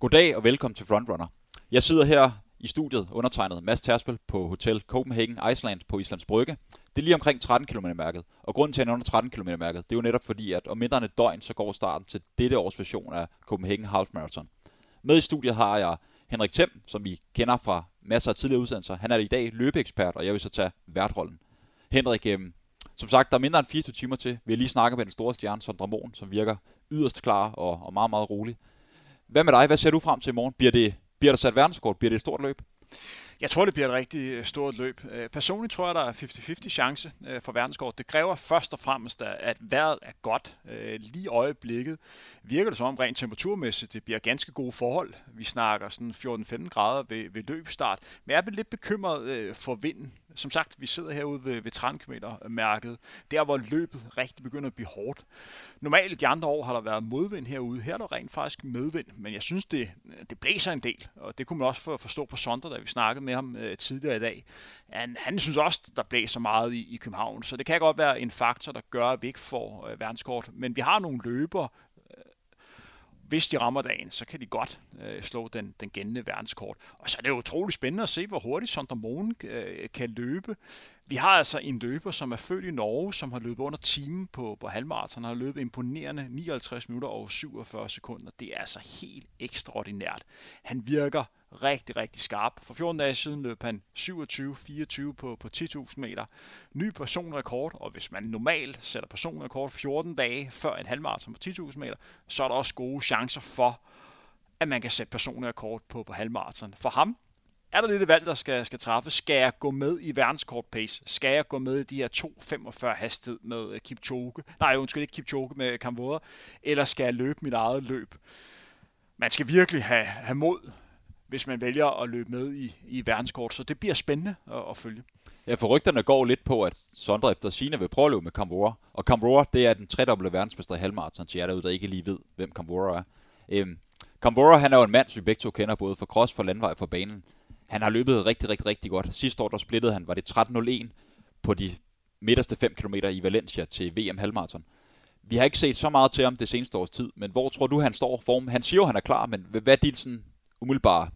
Goddag og velkommen til Frontrunner. Jeg sidder her i studiet undertegnet Mads Terspel på Hotel Copenhagen Iceland på Islands Brygge. Det er lige omkring 13 km mærket, og grunden til at under 13 km mærket, det er jo netop fordi, at om mindre end et døgn, så går starten til dette års version af Copenhagen Half Marathon. Med i studiet har jeg Henrik Thiem, som vi kender fra masser af tidligere udsendelser. Han er i dag løbeekspert, og jeg vil så tage værtrollen. Henrik, øhm, som sagt, der er mindre end 24 timer til. Vi har lige snakket med den store stjerne, Sondra Mohn, som virker yderst klar og, og meget, meget rolig. Hvad med dig? Hvad ser du frem til i morgen? Bliver det, bliver der sat verdenskort? Bliver det et stort løb? Jeg tror, det bliver et rigtig øh, stort løb. Øh, personligt tror jeg, der er 50-50 chance øh, for verdenskort. Det kræver først og fremmest, at vejret er godt. Lige i øjeblikket virker det som om rent temperaturmæssigt, det bliver ganske gode forhold. Vi snakker sådan 14-15 grader ved, ved løbstart. Men jeg er lidt bekymret for vinden som sagt, vi sidder herude ved, ved 30 km mærket, der hvor løbet rigtig begynder at blive hårdt. Normalt de andre år har der været modvind herude, her er der rent faktisk medvind, men jeg synes, det, det blæser en del, og det kunne man også forstå på Sonder, da vi snakkede med ham øh, tidligere i dag. Han, han synes også, der blæser meget i, i København, så det kan godt være en faktor, der gør, at vi ikke får øh, verdenskort. Men vi har nogle løber, øh, hvis de rammer dagen, så kan de godt øh, slå den, den gældende verdenskort. Og så er det utrolig spændende at se, hvor hurtigt Sondermoen øh, kan løbe. Vi har altså en løber, som er født i Norge, som har løbet under timen på, på halvmarathon. Han har løbet imponerende 59 minutter og 47 sekunder. Det er altså helt ekstraordinært. Han virker rigtig, rigtig skarp. For 14 dage siden løb han 27-24 på, på 10.000 meter. Ny personrekord, og hvis man normalt sætter personrekord 14 dage før en halvmarathon på 10.000 meter, så er der også gode chancer for, at man kan sætte personrekord på, på halvmarathon. For ham er der lidt et valg, der skal, skal træffes. Skal jeg gå med i verdenskort pace? Skal jeg gå med i de her 2.45 hastighed med øh, Kipchoge? Nej, undskyld ikke Kipchoge med Kamvoda. Eller skal jeg løbe mit eget løb? Man skal virkelig have, have mod hvis man vælger at løbe med i, i verdenskort. Så det bliver spændende at, at følge. Ja, for rygterne går lidt på, at Sondre efter sine vil prøve at løbe med Kambora. Og Kambora, det er den tredobbelte verdensmester i halvmarathon til jer derude, der ikke lige ved, hvem Kambora er. Øhm, Kambora, han er jo en mand, som vi begge to kender, både for cross, for landvej, for banen. Han har løbet rigtig, rigtig, rigtig godt. Sidste år, der splittede han, var det 13.01 på de midterste 5 km i Valencia til VM halvmarathon. Vi har ikke set så meget til ham det seneste års tid, men hvor tror du, han står form? Han siger jo, han er klar, men hvad er dit sådan umiddelbare,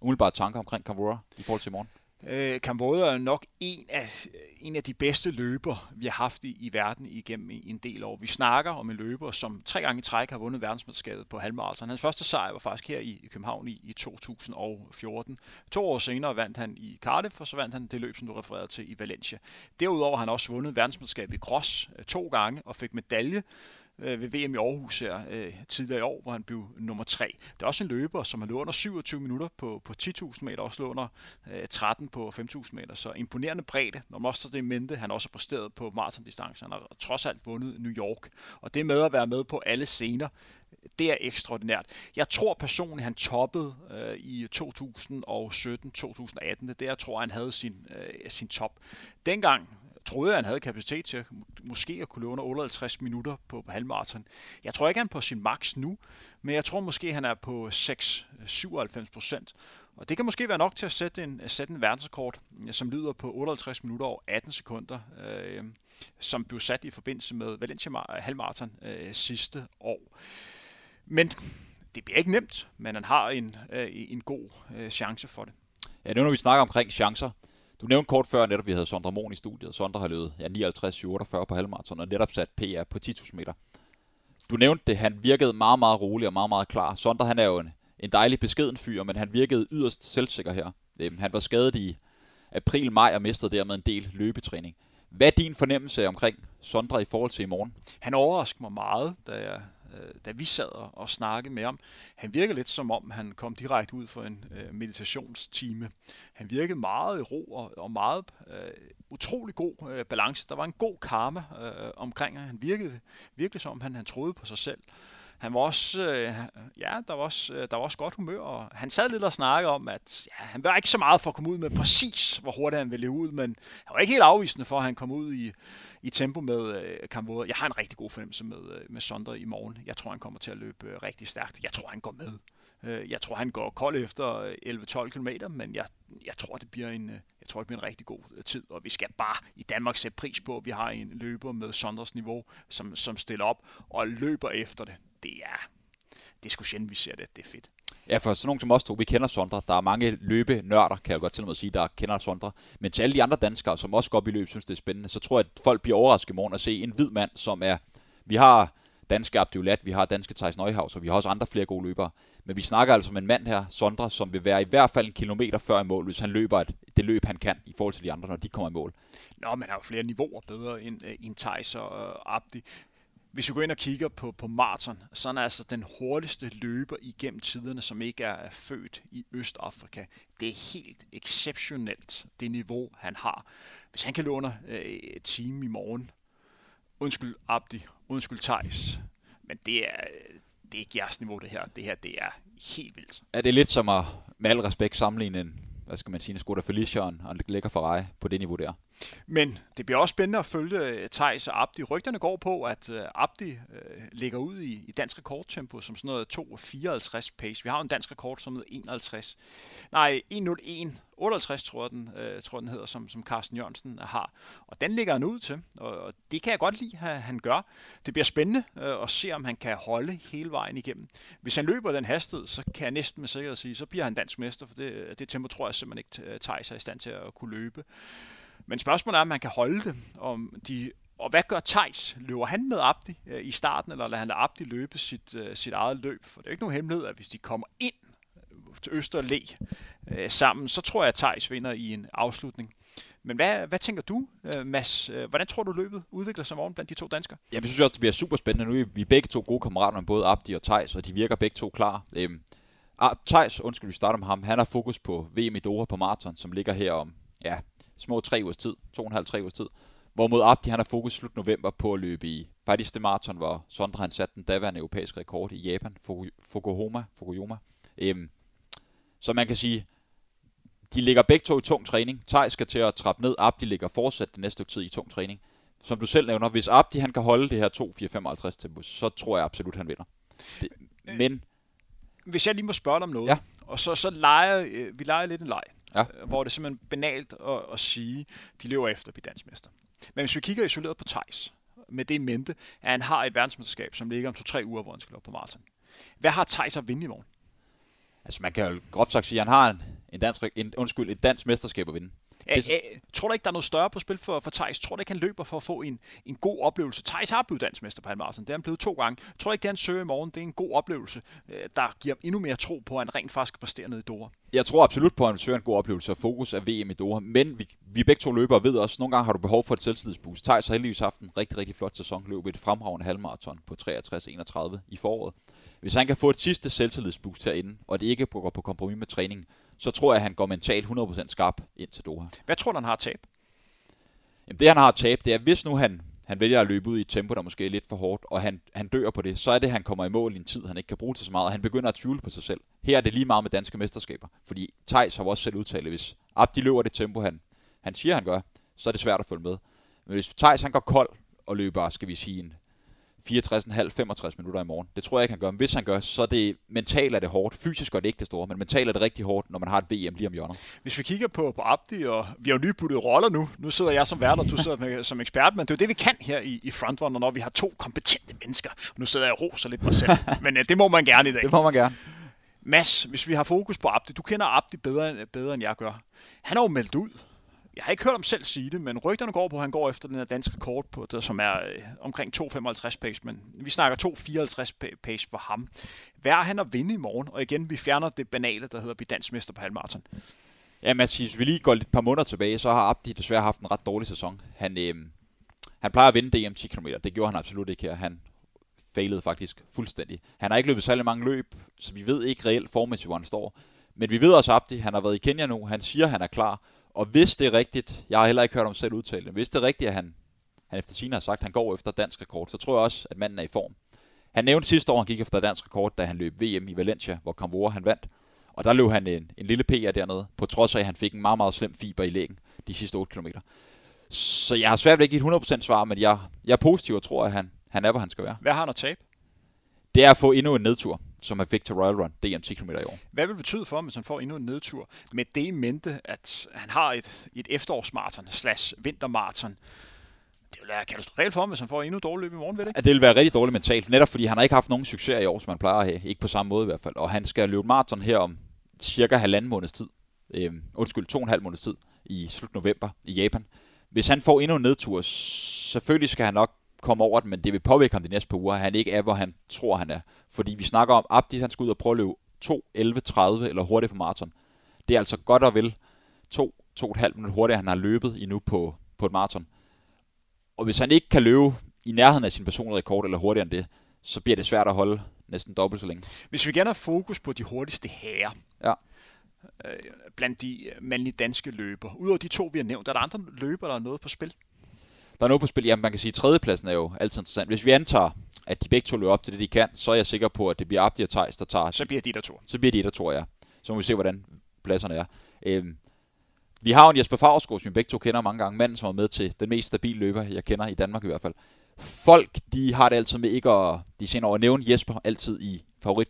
umiddelbare tanker omkring Kambora i forhold til i morgen? Øh, Kambodja er nok en af, en af de bedste løber, vi har haft i, i verden igennem en del år. Vi snakker om en løber, som tre gange i træk har vundet verdensmesterskabet på halvmarathon. Hans første sejr var faktisk her i, i København i, i 2014. To år senere vandt han i Cardiff, og så vandt han det løb, som du refererede til i Valencia. Derudover har han også vundet verdensmesterskabet i cross øh, to gange og fik medalje øh, ved VM i Aarhus her øh, tidligere i år, hvor han blev nummer 3. Det er også en løber, som har løbet under 27 minutter på, på 10.000 meter, også løbet under øh, 13 på 5.000 meter. Så imponerende bredde, når man også det mente, han også har præsteret på maratondistancen. Han har trods alt vundet New York. Og det med at være med på alle scener, det er ekstraordinært. Jeg tror personligt, han toppede øh, i 2017-2018. Det er der, jeg tror, han havde sin, øh, sin top. Dengang troede, han havde kapacitet til at, måske at kunne løbe under 58 minutter på, på halvmarathon. Jeg tror ikke, han er på sin max nu, men jeg tror måske, han er på 6-97 procent. Og det kan måske være nok til at sætte en, at sætte en verdensrekord, øh, som lyder på 58 minutter og 18 sekunder, øh, som blev sat i forbindelse med Valencia halvmarathon øh, sidste år. Men det bliver ikke nemt, men han har en, øh, en god øh, chance for det. Ja, nu når vi snakker omkring chancer, du nævnte kort før netop, at vi havde Sondre Mon i studiet. Sondre har løbet ja, 59 48 på halvmarathon og netop sat PR på 10.000 meter. Du nævnte det, han virkede meget, meget rolig og meget, meget klar. Sondre han er jo en, en dejlig beskeden fyr, men han virkede yderst selvsikker her. Øhm, han var skadet i april, maj og mistede dermed en del løbetræning. Hvad er din fornemmelse omkring Sondre i forhold til i morgen? Han overraskede mig meget, da jeg øh, da vi sad og, og snakkede med ham. Han virker lidt som om, han kom direkte ud for en øh, meditationstime. Han virkede meget i ro og, og meget øh, utrolig god øh, balance. Der var en god karma øh, omkring ham. Han virkede virkelig som om, han, han troede på sig selv han var også, øh, ja, der var også, øh, der var også godt humør, og han sad lidt og snakkede om, at ja, han var ikke så meget for at komme ud med præcis, hvor hurtigt han ville ud, men han var ikke helt afvisende for, at han kom ud i, i tempo med øh, Kamvoda. Jeg har en rigtig god fornemmelse med, øh, med Sondre i morgen. Jeg tror, han kommer til at løbe øh, rigtig stærkt. Jeg tror, han går med. Øh, jeg tror, han går kold efter øh, 11-12 km, men jeg, jeg tror, det bliver en, øh, jeg tror, det bliver en rigtig god øh, tid, og vi skal bare i Danmark sætte pris på, at vi har en løber med Sondres niveau, som, som stiller op og løber efter det. Det er, det er sgu sjældent, vi ser det. Det er fedt. Ja, for sådan nogen som os to, vi kender Sondre. Der er mange løbe nørder, kan jeg godt til at sige, der kender Sondre. Men til alle de andre danskere, som også går op i løb, synes det er spændende, så tror jeg, at folk bliver overrasket i morgen at se en hvid mand, som er... Vi har danske Abdiolat, vi har danske Thijs Neuhaus, og vi har også andre flere gode løbere. Men vi snakker altså om en mand her, Sondre, som vil være i hvert fald en kilometer før i mål, hvis han løber et, det løb, han kan i forhold til de andre, når de kommer i mål. Nå, men han har jo flere niveauer bedre end, uh, end Thijs og uh, Abdi. Hvis vi går ind og kigger på, på maraton, så er han altså den hurtigste løber igennem tiderne, som ikke er født i Østafrika. Det er helt exceptionelt, det niveau, han har. Hvis han kan løbe under øh, time i morgen, undskyld Abdi, undskyld Thijs, men det er, øh, det er ikke jeres niveau, det her. Det her, det er helt vildt. Er det lidt som at, med al respekt, sammenligne en, hvad skal man sige, en Skoda Felicia og en lækker Ferrari på det niveau der? Men det bliver også spændende at følge øh, Thijs og Abdi. Rygterne går på, at øh, Abdi øh, ligger ud i, i dansk rekordtempo som sådan noget 2.54 pace. Vi har en dansk rekord som 51. Nej, 1.01. 58, tror jeg, den, øh, tror den hedder, som, som Carsten Jørgensen øh, har. Og den ligger han ud til, og, og det kan jeg godt lide, at han gør. Det bliver spændende øh, at se, om han kan holde hele vejen igennem. Hvis han løber den hastighed, så kan jeg næsten med sikkerhed sige, så bliver han dansk mester, for det, det tempo tror jeg simpelthen ikke tager sig i stand til at kunne løbe. Men spørgsmålet er, om man kan holde det. Om de, og hvad gør Tejs? Løber han med Abdi øh, i starten, eller lader han lade Abdi løbe sit, øh, sit eget løb? For det er ikke nogen hemmelighed, at hvis de kommer ind øh, til Østerlæ øh, sammen, så tror jeg, at Tejs vinder i en afslutning. Men hvad, hvad tænker du, øh, Mads? Øh, hvordan tror du, løbet udvikler sig morgen blandt de to danskere? Jeg synes også, det bliver super spændende. Nu er vi begge to gode kammerater, både Abdi og Tejs, og de virker begge to klar. Øhm, ah, Thijs, undskyld, vi starter med ham. Han har fokus på VM i Doha på maraton, som ligger her om ja, små tre ugers tid, to og en halv, tre ugers tid. Hvorimod Abdi han har fokus slut november på at løbe i faktisk det maraton, hvor Sondre han satte den daværende europæiske rekord i Japan, Fukuhoma. Fukuhoma. Øhm, så man kan sige, de ligger begge to i tung træning. Tej skal til at trappe ned. Abdi ligger fortsat det næste tid i tung træning. Som du selv nævner, hvis Abdi han kan holde det her 2-4-55 tempo, så tror jeg absolut, han vinder. Det, men... Hvis jeg lige må spørge dig om noget, ja. og så, så leger, øh, vi leger lidt en leg ja. Øh, hvor det er simpelthen banalt at, at sige, de lever efter at blive dansmester. Men hvis vi kigger isoleret på Thijs, med det i mente, at han har et verdensmesterskab, som ligger om to-tre uger, hvor han skal løbe på maraton. Hvad har Thijs at vinde i morgen? Altså man kan jo groft sagt sige, at han har en, en dansk, en, undskyld, et dansk mesterskab at vinde. Æ, æ, tror du ikke, der er noget større på spil for, for Thijs? Tror du ikke, han løber for at få en, en god oplevelse? Thijs har blevet dansmester på halvmarathon. Det er han blevet to gange. Tror du ikke, det han søger i morgen, det er en god oplevelse, øh, der giver ham endnu mere tro på, at han rent faktisk præsterer ned i Doha? Jeg tror absolut på, at han søger en god oplevelse, og fokus er VM i Doha. Men vi, vi begge to løbere ved også, at nogle gange har du behov for et selvtillidsboost. Thijs har heldigvis haft en rigtig, rigtig flot sæson. Løb et fremragende halvmarathon på 63-31 i foråret. Hvis han kan få et sidste selvtillidsboost herinde, og det ikke går på kompromis med træningen, så tror jeg, at han går mentalt 100% skarp ind til Doha. Hvad tror du, han har tab? Jamen, det han har tab, det er, hvis nu han, han vælger at løbe ud i et tempo, der måske er lidt for hårdt, og han, han dør på det, så er det, at han kommer i mål i en tid, han ikke kan bruge til så meget, og han begynder at tvivle på sig selv. Her er det lige meget med danske mesterskaber, fordi Tejs har også selv udtalt, hvis Abdi løber det tempo, han, han siger, han gør, så er det svært at følge med. Men hvis Tejs han går kold og løber, skal vi sige, en 64,5-65 minutter i morgen. Det tror jeg ikke, han gør. Men hvis han gør, så er det mentalt er det hårdt. Fysisk er det ikke det store, men mentalt er det rigtig hårdt, når man har et VM lige om hjørnet. Hvis vi kigger på, på Abdi, og vi har jo nyputtet roller nu. Nu sidder jeg som vært, og du sidder med, som ekspert, men det er jo det, vi kan her i, i Frontrunner, når vi har to kompetente mennesker. Nu sidder jeg og roser lidt mig selv, men uh, det må man gerne i dag. Det må man gerne. Mads, hvis vi har fokus på Abdi, du kender Abdi bedre, bedre end jeg gør. Han har jo meldt ud, jeg har ikke hørt ham selv sige det, men rygterne går på, at han går efter den her danske rekord, på, der, som er øh, omkring 2,55 pace, men vi snakker 2,54 pace for ham. Hvad er han at vinde i morgen? Og igen, vi fjerner det banale, der hedder at blive dansmester på halvmarathon. Ja, Mads, hvis vi lige går et par måneder tilbage, så har Abdi desværre haft en ret dårlig sæson. Han, øh, han plejer at vinde DM 10 km. Det gjorde han absolut ikke her. Han failede faktisk fuldstændig. Han har ikke løbet særlig mange løb, så vi ved ikke reelt formæssigt, hvor han står. Men vi ved også, at Abdi, han har været i Kenya nu. Han siger, at han er klar. Og hvis det er rigtigt, jeg har heller ikke hørt om selv udtale det, hvis det er rigtigt, at han, han efter sine har sagt, at han går efter dansk rekord, så tror jeg også, at manden er i form. Han nævnte sidste år, at han gik efter dansk rekord, da han løb VM i Valencia, hvor Camvora han vandt. Og der løb han en, en lille PR dernede, på trods af, at han fik en meget, meget slem fiber i lægen de sidste 8 km. Så jeg har svært ved at give et 100% svar, men jeg, jeg er positiv og tror, at han, han er, hvor han skal være. Hvad har han at tabe? Det er at få endnu en nedtur som er Victor Royal Run, DM 10 km i år. Hvad vil det betyde for ham, hvis han får endnu en nedtur? Med det i mente, at han har et, et efterårsmarathon slash vintermarathon. Det vil være katastrofalt for ham, hvis han får endnu dårligt løb i morgen, ved det ikke? Det vil være rigtig dårligt mentalt, netop fordi han har ikke haft nogen succes i år, som man plejer at have. Ikke på samme måde i hvert fald. Og han skal løbe maraton her om cirka halvanden måneds tid. Øhm, undskyld, to og en halv måneds tid i slut november i Japan. Hvis han får endnu en nedtur, selvfølgelig skal han nok komme over den, men det vil påvirke ham de næste par uger, han ikke er, hvor han tror, han er. Fordi vi snakker om, Abdi han skal ud og prøve at løbe 2, 11, 30 eller hurtigt på maraton. Det er altså godt og vel 2, 2,5 minutter hurtigere, han har løbet endnu på, på et maraton. Og hvis han ikke kan løbe i nærheden af sin personlige rekord eller hurtigere end det, så bliver det svært at holde næsten dobbelt så længe. Hvis vi gerne har fokus på de hurtigste herrer, ja. øh, blandt de mandlige danske løber, udover de to, vi har nævnt, er der andre løber, der er noget på spil? Der er noget på spil. Jamen, man kan sige, at tredjepladsen er jo altid interessant. Hvis vi antager, at de begge to løber op til det, de kan, så er jeg sikker på, at det bliver Abdi og Thijs, der tager... Så bliver de der to. Så bliver de der to, ja. Så må vi se, hvordan pladserne er. Øhm, vi har jo en Jesper Favsgaard, som vi begge to kender mange gange. Manden, som er med til den mest stabile løber, jeg kender i Danmark i hvert fald. Folk, de har det altid med ikke at... De ser over at nævne Jesper altid i favorit,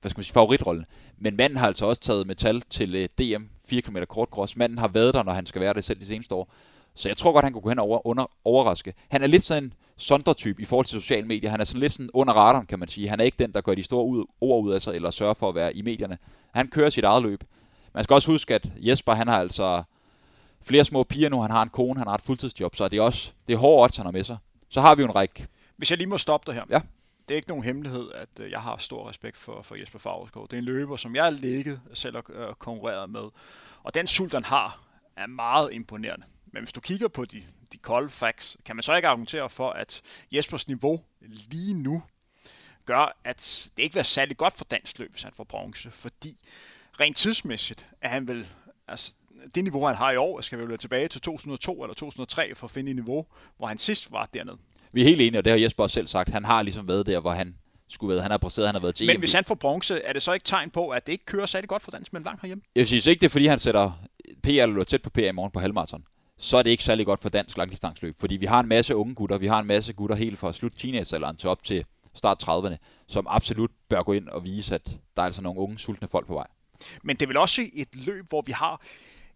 hvad skal man sige, favoritrollen. Men manden har altså også taget metal til DM 4 km kortcross. Manden har været der, når han skal være det selv de seneste år. Så jeg tror godt, han kunne gå hen og over, under, overraske. Han er lidt sådan en sondretype i forhold til sociale medier. Han er sådan lidt sådan under radaren, kan man sige. Han er ikke den, der gør de store ud, ord ud af sig, eller sørger for at være i medierne. Han kører sit eget løb. Man skal også huske, at Jesper, han har altså flere små piger nu. Han har en kone, han har et fuldtidsjob, så det er også det er hårdt, odds, han har med sig. Så har vi jo en række. Hvis jeg lige må stoppe dig her. Ja. Det er ikke nogen hemmelighed, at øh, jeg har stor respekt for, for Jesper Favsgaard. Det er en løber, som jeg har ligget selv og øh, konkurreret med. Og den sult, han har, er meget imponerende. Men hvis du kigger på de, de kolde facts, kan man så ikke argumentere for, at Jespers niveau lige nu gør, at det ikke vil være særlig godt for dansk løb, hvis han får bronze, fordi rent tidsmæssigt er han vel, altså det niveau, han har i år, skal vi jo tilbage til 2002 eller 2003 for at finde et niveau, hvor han sidst var dernede. Vi er helt enige, og det har Jesper også selv sagt. Han har ligesom været der, hvor han skulle være. Han har præsteret, han har været til Men EM. hvis han får bronze, er det så ikke tegn på, at det ikke kører særlig godt for dansk men langt herhjemme? Jeg synes ikke, det er fordi, han sætter PR eller tæt på PR i morgen på halvmarathon så er det ikke særlig godt for dansk langdistansløb, fordi vi har en masse unge gutter, vi har en masse gutter helt fra slut teenagealderen til op til start 30'erne, som absolut bør gå ind og vise, at der er altså nogle unge, sultne folk på vej. Men det er vel også et løb, hvor vi har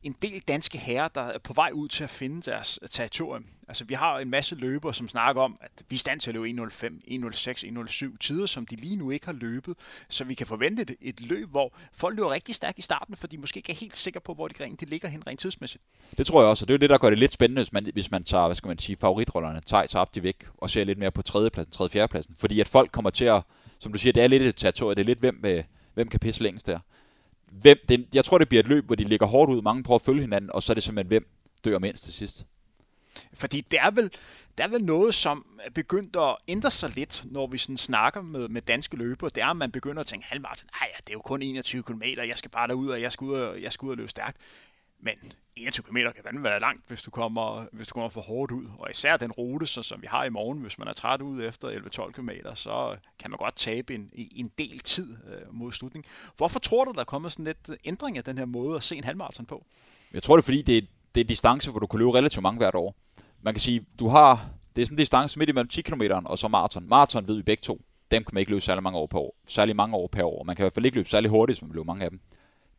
en del danske herrer, der er på vej ud til at finde deres territorium. Altså, vi har en masse løber, som snakker om, at vi er stand til at løbe 1.05, 1.06, 1.07 tider, som de lige nu ikke har løbet. Så vi kan forvente et, et løb, hvor folk løber rigtig stærkt i starten, for de måske ikke er helt sikre på, hvor de, de ligger hen rent tidsmæssigt. Det tror jeg også, og det er jo det, der gør det lidt spændende, hvis man, hvis man tager, hvad skal man sige, favoritrollerne, tager sig op de væk, og ser lidt mere på tredjepladsen, tredje, fjerdepladsen. Fordi at folk kommer til at, som du siger, det er lidt et territorium, det er lidt, hvem, øh, hvem kan pisse længst der hvem, det, jeg tror, det bliver et løb, hvor de ligger hårdt ud, mange prøver at følge hinanden, og så er det simpelthen, hvem dør mindst til sidst. Fordi det er vel, der er vel noget, som er begyndt at ændre sig lidt, når vi sådan snakker med, med danske løbere. Det er, at man begynder at tænke, halvmarathon, nej, det er jo kun 21 km, jeg skal bare derud, og jeg skal ud og, jeg skal ud og løbe stærkt. Men 21 km kan være langt, hvis du, kommer, hvis du kommer for hårdt ud. Og især den rute, så, som vi har i morgen, hvis man er træt ud efter 11-12 km, så øh, kan man godt tabe en, en del tid øh, mod slutningen. Hvorfor tror du, der er kommet sådan lidt øh, ændring af den her måde at se en halvmarathon på? Jeg tror det er, fordi det er, det er distance, hvor du kan løbe relativt mange hvert år. Man kan sige, du har, det er sådan en distance midt imellem 10 km og så maraton. Maraton ved vi begge to, dem kan man ikke løbe særlig mange år på år. Særlig mange år per år. Man kan i hvert fald ikke løbe særlig hurtigt, som man løber mange af dem.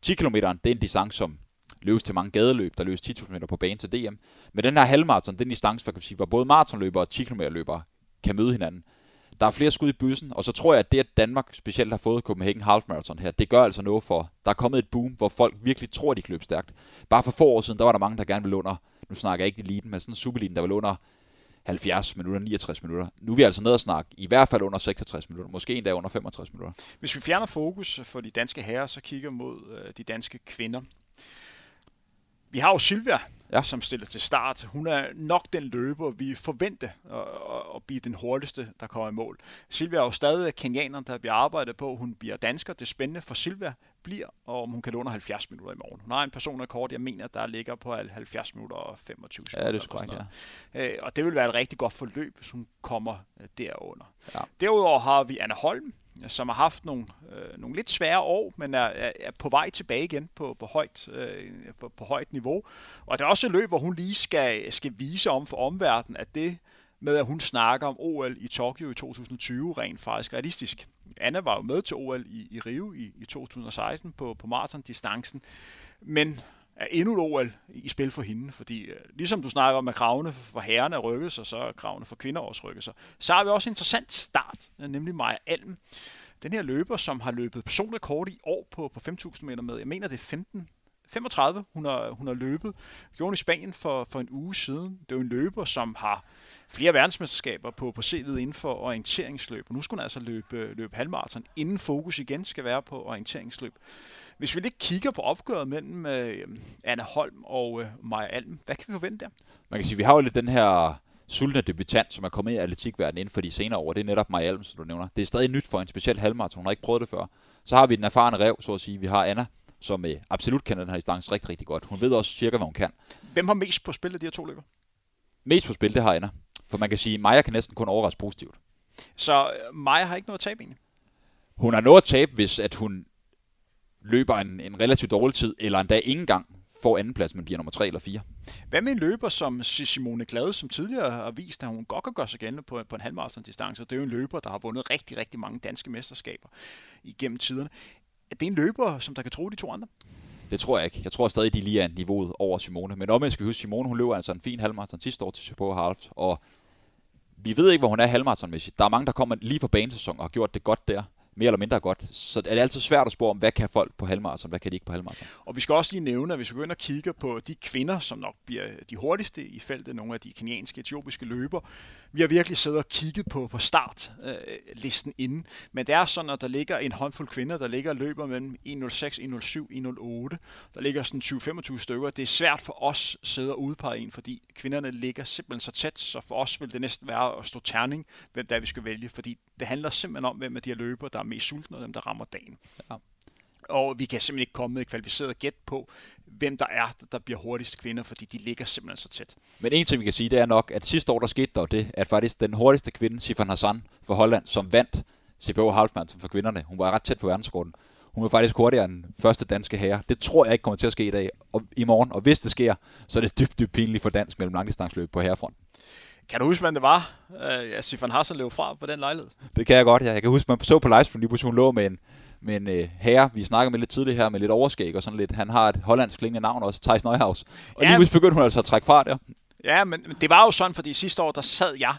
10 km, det er en distance, som løbes til mange gadeløb, der løbes 10.000 meter på banen til DM. Men den her halvmarathon, den distance, hvor, kan sige, hvor både maratonløbere og 10 km løbere kan møde hinanden. Der er flere skud i bøssen, og så tror jeg, at det, at Danmark specielt har fået Copenhagen Half Marathon her, det gør altså noget for, der er kommet et boom, hvor folk virkelig tror, at de kan løbe stærkt. Bare for få år siden, der var der mange, der gerne ville under, nu snakker jeg ikke eliten, men sådan en supereliten, der ville under 70 minutter, 69 minutter. Nu er vi altså nede og snakke i hvert fald under 66 minutter, måske endda under 65 minutter. Hvis vi fjerner fokus for de danske herrer, så kigger mod øh, de danske kvinder, vi har jo Silvia, ja. som stiller til start. Hun er nok den løber, vi forventer at, at blive den hurtigste, der kommer i mål. Silvia er jo stadig kenianer, der bliver arbejdet på. Hun bliver dansker. Det spændende for Silvia bliver, om hun kan under 70 minutter i morgen. Hun har en personrekord, jeg mener, der ligger på 70 minutter og 25 sekunder. Ja, det er korrekt, ja. Øh, og det vil være et rigtig godt forløb, hvis hun kommer derunder. Ja. Derudover har vi Anna Holm, Øh, som har haft nogle, øh, nogle lidt svære år, men er, er, er på vej tilbage igen på, på, højt, øh, på, på højt niveau. Og det er også et løb, hvor hun lige skal, skal vise om for omverdenen, at det med, at hun snakker om OL i Tokyo i 2020, rent faktisk realistisk. Anna var jo med til OL i, i Rio i, i 2016 på, på maratondistancen, men er endnu et OL i spil for hende, fordi øh, ligesom du snakker om, at kravene for herrerne rykkes, sig, så er kravene for kvinder også rykket sig. Så har vi også en interessant start, nemlig Maja Alm. Den her løber, som har løbet personrekord i år på, på 5.000 meter med, jeg mener det er 15 35, hun har, hun har løbet. Gjorde i Spanien for, for en uge siden. Det er jo en løber, som har flere verdensmesterskaber på, på CV'et inden for orienteringsløb. Og nu skulle hun altså løbe, løbe halvmarathon, inden fokus igen skal være på orienteringsløb. Hvis vi lidt kigger på opgøret mellem øh, Anna Holm og øh, Maja Alm, hvad kan vi forvente der? Man kan sige, vi har jo lidt den her sultne debutant, som er kommet i atletikverdenen inden for de senere år. Det er netop Maja Alm, som du nævner. Det er stadig nyt for en speciel halvmarathon. Hun har ikke prøvet det før. Så har vi den erfarne rev, så at sige. Vi har Anna, som øh, absolut kender den her distance rigtig, rigtig godt. Hun ved også cirka, hvad hun kan. Hvem har mest på spil af de her to løber? Mest på spil, det har Anna. For man kan sige, at Maja kan næsten kun overraske positivt. Så øh, Maja har ikke noget at tabe egentlig? Hun har noget at tabe, hvis at hun løber en, en relativt dårlig tid, eller endda ingen gang får andenplads, men bliver nummer 3 eller 4. Hvad med en løber som Simone Glade, som tidligere har vist, at hun godt kan gøre sig gældende på, på en halvmarathon distance? Det er jo en løber, der har vundet rigtig, rigtig mange danske mesterskaber igennem tiderne. Er det en løber, som der kan tro de to andre? Det tror jeg ikke. Jeg tror stadig, de lige er niveauet over Simone. Men omvendt skal vi huske, Simone hun løber altså en fin halvmarathon sidste år til Chicago Half, og vi ved ikke, hvor hun er halvmarathonmæssigt. Der er mange, der kommer lige fra banesæson og har gjort det godt der mere eller mindre godt. Så er det altid svært at spore om, hvad kan folk på halvmarathon, hvad kan de ikke på halvmarathon. Og vi skal også lige nævne, at hvis vi går ind og kigger på de kvinder, som nok bliver de hurtigste i feltet, nogle af de kenyanske, etiopiske løber, vi har virkelig siddet og kigget på, på startlisten øh, inden. Men det er sådan, at der ligger en håndfuld kvinder, der ligger og løber mellem 1.06, 1.07, 1.08. Der ligger sådan 20-25 stykker. Det er svært for os at sidde og udpege en, fordi kvinderne ligger simpelthen så tæt, så for os vil det næsten være at stå terning, hvem der vi skal vælge, fordi det handler simpelthen om, hvem af de her løber, der mest sultne, og dem, der rammer dagen. Ja. Og vi kan simpelthen ikke komme med et kvalificeret gæt på, hvem der er, der bliver hurtigst kvinder, fordi de ligger simpelthen så tæt. Men en ting, vi kan sige, det er nok, at sidste år der skete der det, at faktisk den hurtigste kvinde, Sifan Hassan for Holland, som vandt CBO Halfman for kvinderne, hun var ret tæt på verdensrekorden. Hun var faktisk hurtigere end første danske herre. Det tror jeg ikke kommer til at ske i dag og i morgen. Og hvis det sker, så er det dybt, dybt pinligt for dansk mellem langdistansløb på herrefront. Kan du huske, hvad det var, at Sifan Hassan løb fra på den lejlighed? Det kan jeg godt, ja. Jeg kan huske, man så på livestream lige pludselig, hun lå med en, med en øh, herre, vi snakker med lidt tidligere her, med lidt overskæg og sådan lidt. Han har et hollandsk klingende navn også, Thijs Neuhaus. Og ja, lige pludselig begyndte hun altså at trække fra der. Ja, men, men det var jo sådan, fordi sidste år, der sad jeg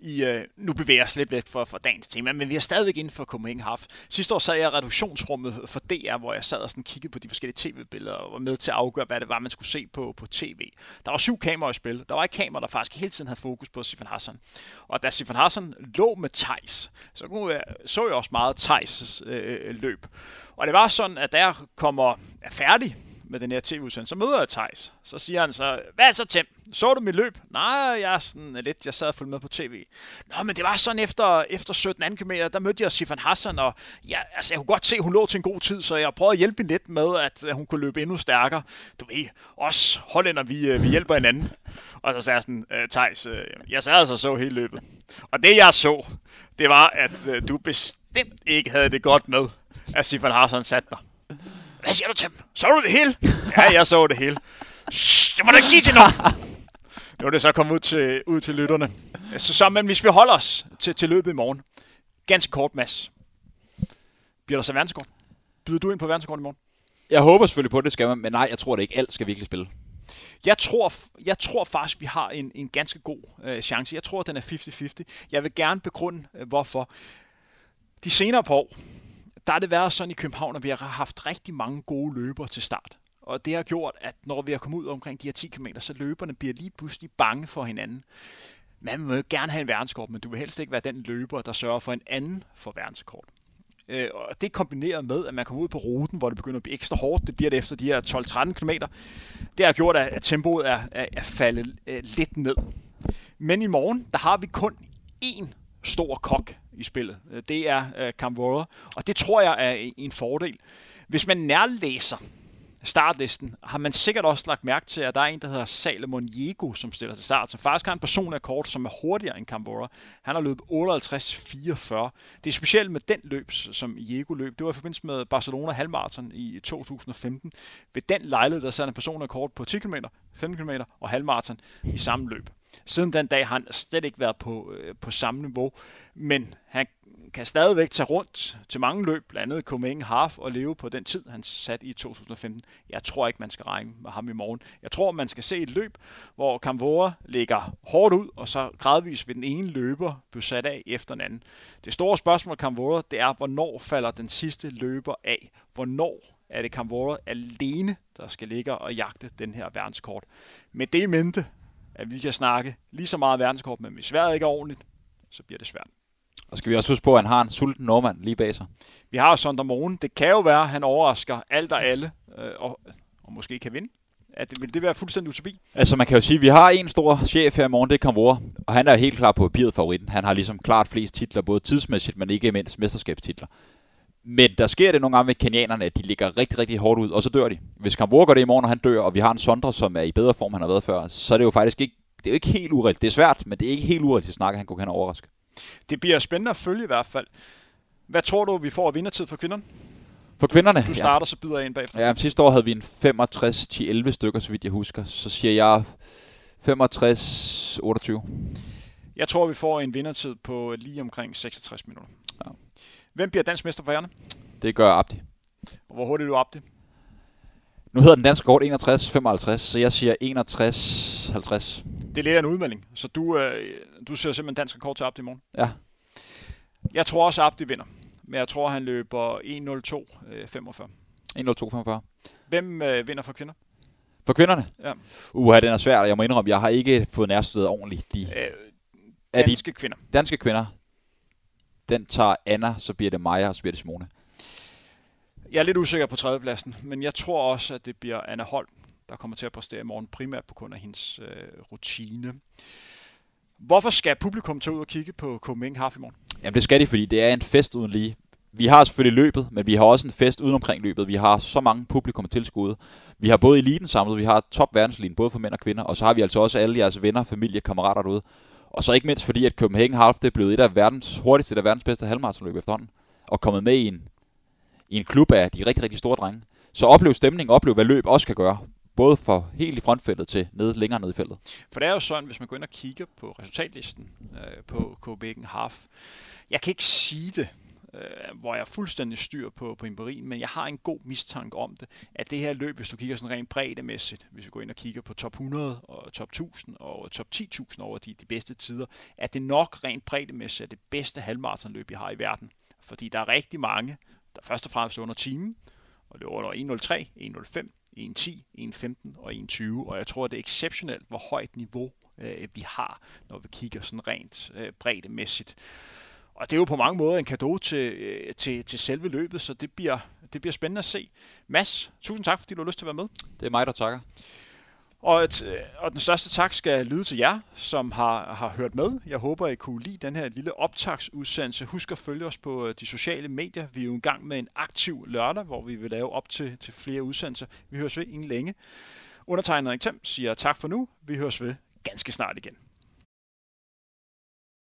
i, øh, nu bevæger jeg os lidt væk for, for dagens tema, men vi er stadigvæk inden for Copenhagen Half. Sidste år sad jeg i reduktionsrummet for DR, hvor jeg sad og sådan kiggede på de forskellige tv-billeder og var med til at afgøre, hvad det var, man skulle se på, på tv. Der var syv kameraer i spil. Der var et kamera, der faktisk hele tiden havde fokus på Sifan Hassan. Og da Sifan Hassan lå med Thijs, så kunne jeg, så jeg også meget Thijs' øh, øh, løb. Og det var sådan, at der kommer er færdig med den her tv-udsendelse, så møder jeg Thijs. Så siger han så, hvad så Tim? Så du mit løb? Nej, jeg er sådan øh, lidt, jeg sad og fulgte med på tv. Nå, men det var sådan efter, efter 17 km, der mødte jeg Sifan Hassan, og ja, altså, jeg kunne godt se, at hun lå til en god tid, så jeg prøvede at hjælpe hende lidt med, at øh, hun kunne løbe endnu stærkere. Du ved, os hollænder, vi, øh, vi hjælper hinanden. Og så sagde jeg sådan, Thijs, jeg sad altså så hele løbet. Og det jeg så, det var, at du bestemt ikke havde det godt med, at Sifan Hassan satte dig. Hvad siger du, Tim? Så du det hele? ja, jeg så det hele. Shh, det må du ikke sige til nogen. Nu er det så kommet ud til, ud til lytterne. Så, så men hvis vi holder os til, til løbet i morgen. Ganske kort, Mads. Bliver der så verdenskort? Byder du ind på verdenskort i morgen? Jeg håber selvfølgelig på det, skal man, men nej, jeg tror det ikke. Alt skal virkelig spille. Jeg tror, jeg tror faktisk, vi har en, en ganske god øh, chance. Jeg tror, den er 50-50. Jeg vil gerne begrunde, øh, hvorfor. De senere på år, der er det været sådan i København, at vi har haft rigtig mange gode løber til start. Og det har gjort, at når vi har kommet ud omkring de her 10 km, så løberne bliver lige pludselig bange for hinanden. Man vil gerne have en verdenskort, men du vil helst ikke være den løber, der sørger for en anden for verdenskort. Øh, og det kombineret med, at man kommer ud på ruten, hvor det begynder at blive ekstra hårdt, det bliver det efter de her 12-13 km, det har gjort, at tempoet er, er, er faldet øh, lidt ned. Men i morgen, der har vi kun én stor kok i spillet. Øh, det er øh, uh, Camvora, og det tror jeg er en fordel. Hvis man nærlæser startlisten, har man sikkert også lagt mærke til, at der er en, der hedder Salomon Diego, som stiller til start. Så faktisk har en person af kort, som er hurtigere end Cambora. Han har løbet 58-44. Det er specielt med den løb, som Diego løb. Det var i forbindelse med Barcelona halvmarathon i 2015. Ved den lejlighed, der sad en person af kort på 10 km, 15 km og halvmarathon i samme løb. Siden den dag har han slet ikke været på, øh, på samme niveau, men han kan stadigvæk tage rundt til mange løb, blandt andet Coming Half, og leve på den tid, han sat i 2015. Jeg tror ikke, man skal regne med ham i morgen. Jeg tror, man skal se et løb, hvor Kamvora ligger hårdt ud, og så gradvist ved den ene løber blive sat af efter den anden. Det store spørgsmål, Kamvora, det er, hvornår falder den sidste løber af? Hvornår er det Kamvora alene, der skal ligge og jagte den her verdenskort? Med det i mente, at vi kan snakke lige så meget verdenskort, men hvis vejret ikke er ordentligt, så bliver det svært. Og skal vi også huske på, at han har en sulten nordmand lige bag sig. Vi har Sonder Mogen. Det kan jo være, at han overrasker alt og alle, øh, og, og måske kan vinde. At, vil det være fuldstændig utopi? Altså man kan jo sige, at vi har en stor chef her i morgen, det er Kamvora, og han er helt klar på papiret favoritten. Han har ligesom klart flest titler, både tidsmæssigt, men ikke mindst mesterskabstitler. Men der sker det nogle gange med kenianerne, at de ligger rigtig, rigtig hårdt ud, og så dør de. Hvis Kamvora gør det i morgen, og han dør, og vi har en Sondre, som er i bedre form, han har været før, så er det jo faktisk ikke, det er jo ikke helt ureelt. Det er svært, men det er ikke helt ureelt at snakke, han kunne kan overraske. Det bliver spændende at følge i hvert fald. Hvad tror du, vi får af vindertid for kvinderne? For kvinderne? Du starter, ja. så byder jeg ind bagfra. Ja, sidste år havde vi en 65-11 stykker, så vidt jeg husker. Så siger jeg 65-28. Jeg tror, vi får en vindertid på lige omkring 66 minutter. Hvem bliver dansk mester for hjernen? Det gør Abdi. Og hvor hurtigt er du Abdi? Nu hedder den danske kort 61-55, så jeg siger 61-50 det er lidt af en udmelding. Så du, øh, du ser simpelthen dansk rekord til Abdi i morgen? Ja. Jeg tror også, Abdi vinder. Men jeg tror, han løber 1.02.45. 1.02.45. Hvem øh, vinder for kvinder? For kvinderne? Ja. Uha, den er svær. Jeg må indrømme, jeg har ikke fået nærstået ordentligt. De, øh, danske de, kvinder. Danske kvinder. Den tager Anna, så bliver det Maja, og så bliver det Simone. Jeg er lidt usikker på tredjepladsen, men jeg tror også, at det bliver Anna Holm, der kommer til at præstere i morgen, primært på grund af hendes øh, rutine. Hvorfor skal publikum tage ud og kigge på Copenhagen Half i morgen? Jamen det skal de, fordi det er en fest uden lige. Vi har selvfølgelig løbet, men vi har også en fest uden omkring løbet. Vi har så mange publikum tilskude. Vi har både eliten samlet, vi har top verdenslinjen, både for mænd og kvinder, og så har vi altså også alle jeres venner, familie, kammerater derude. Og så ikke mindst fordi, at Copenhagen Half det er blevet et af verdens hurtigste, et af verdens bedste halvmarathonløb efterhånden. Og kommet med i en, i en klub af de rigtig, rigtig store drenge. Så oplev stemningen, oplev hvad løb også kan gøre både for helt i frontfeltet til ned, længere ned i feltet. For det er jo sådan, hvis man går ind og kigger på resultatlisten øh, på Copenhagen Half, jeg kan ikke sige det, øh, hvor jeg er fuldstændig styr på, på imperien, men jeg har en god mistanke om det, at det her løb, hvis du kigger sådan rent breddemæssigt, hvis vi går ind og kigger på top 100 og top 1000 og top 10.000 over de, de bedste tider, at det nok rent breddemæssigt er det bedste halvmarathonløb, jeg har i verden. Fordi der er rigtig mange, der først og fremmest under timen, og løber under 1.03, 1.05, 1.10, 1.15 og 1.20, og jeg tror, det er exceptionelt, hvor højt niveau øh, vi har, når vi kigger sådan rent øh, breddemæssigt. Og det er jo på mange måder en gave til, øh, til, til selve løbet, så det bliver, det bliver spændende at se. Mads, tusind tak, fordi du har lyst til at være med. Det er mig, der takker. Og, et, øh, og den største tak skal lyde til jer, som har, har hørt med. Jeg håber, I kunne lide den her lille optagsudsendelse. Husk at følge os på øh, de sociale medier. Vi er jo i gang med en aktiv lørdag, hvor vi vil lave op til, til flere udsendelser. Vi høres ved ingen længe. Undertegnet Tem siger tak for nu. Vi høres ved ganske snart igen.